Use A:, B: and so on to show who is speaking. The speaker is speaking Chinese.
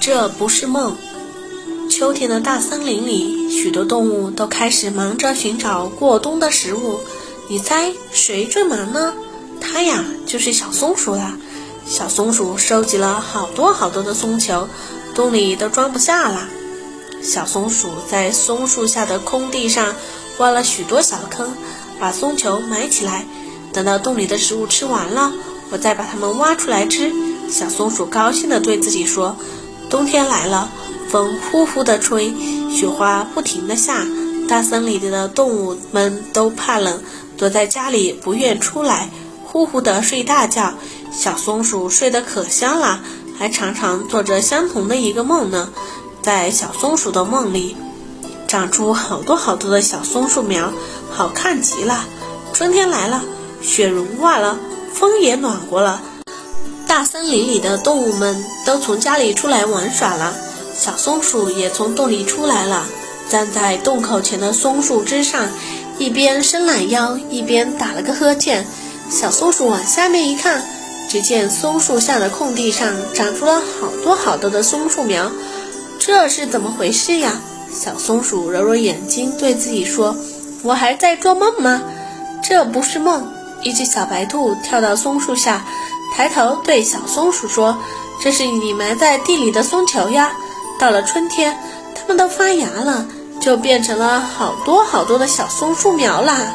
A: 这不是梦。秋天的大森林里，许多动物都开始忙着寻找过冬的食物。你猜谁最忙呢？它呀，就是小松鼠啦。小松鼠收集了好多好多的松球，洞里都装不下了。小松鼠在松树下的空地上挖了许多小坑，把松球埋起来。等到洞里的食物吃完了，我再把它们挖出来吃。小松鼠高兴地对自己说：“冬天来了，风呼呼地吹，雪花不停地下，大森林里的动物们都怕冷，躲在家里不愿出来，呼呼地睡大觉。小松鼠睡得可香了，还常常做着相同的一个梦呢。在小松鼠的梦里，长出好多好多的小松树苗，好看极了。春天来了，雪融化了，风也暖和了。”大森林里的动物们都从家里出来玩耍了，小松鼠也从洞里出来了，站在洞口前的松树枝上，一边伸懒腰，一边打了个呵欠。小松鼠往下面一看，只见松树下的空地上长出了好多好多的松树苗，这是怎么回事呀？小松鼠揉揉眼睛，对自己说：“我还在做梦吗？这不是梦。”一只小白兔跳到松树下。抬头对小松鼠说：“这是你埋在地里的松球呀。到了春天，它们都发芽了，就变成了好多好多的小松树苗啦。”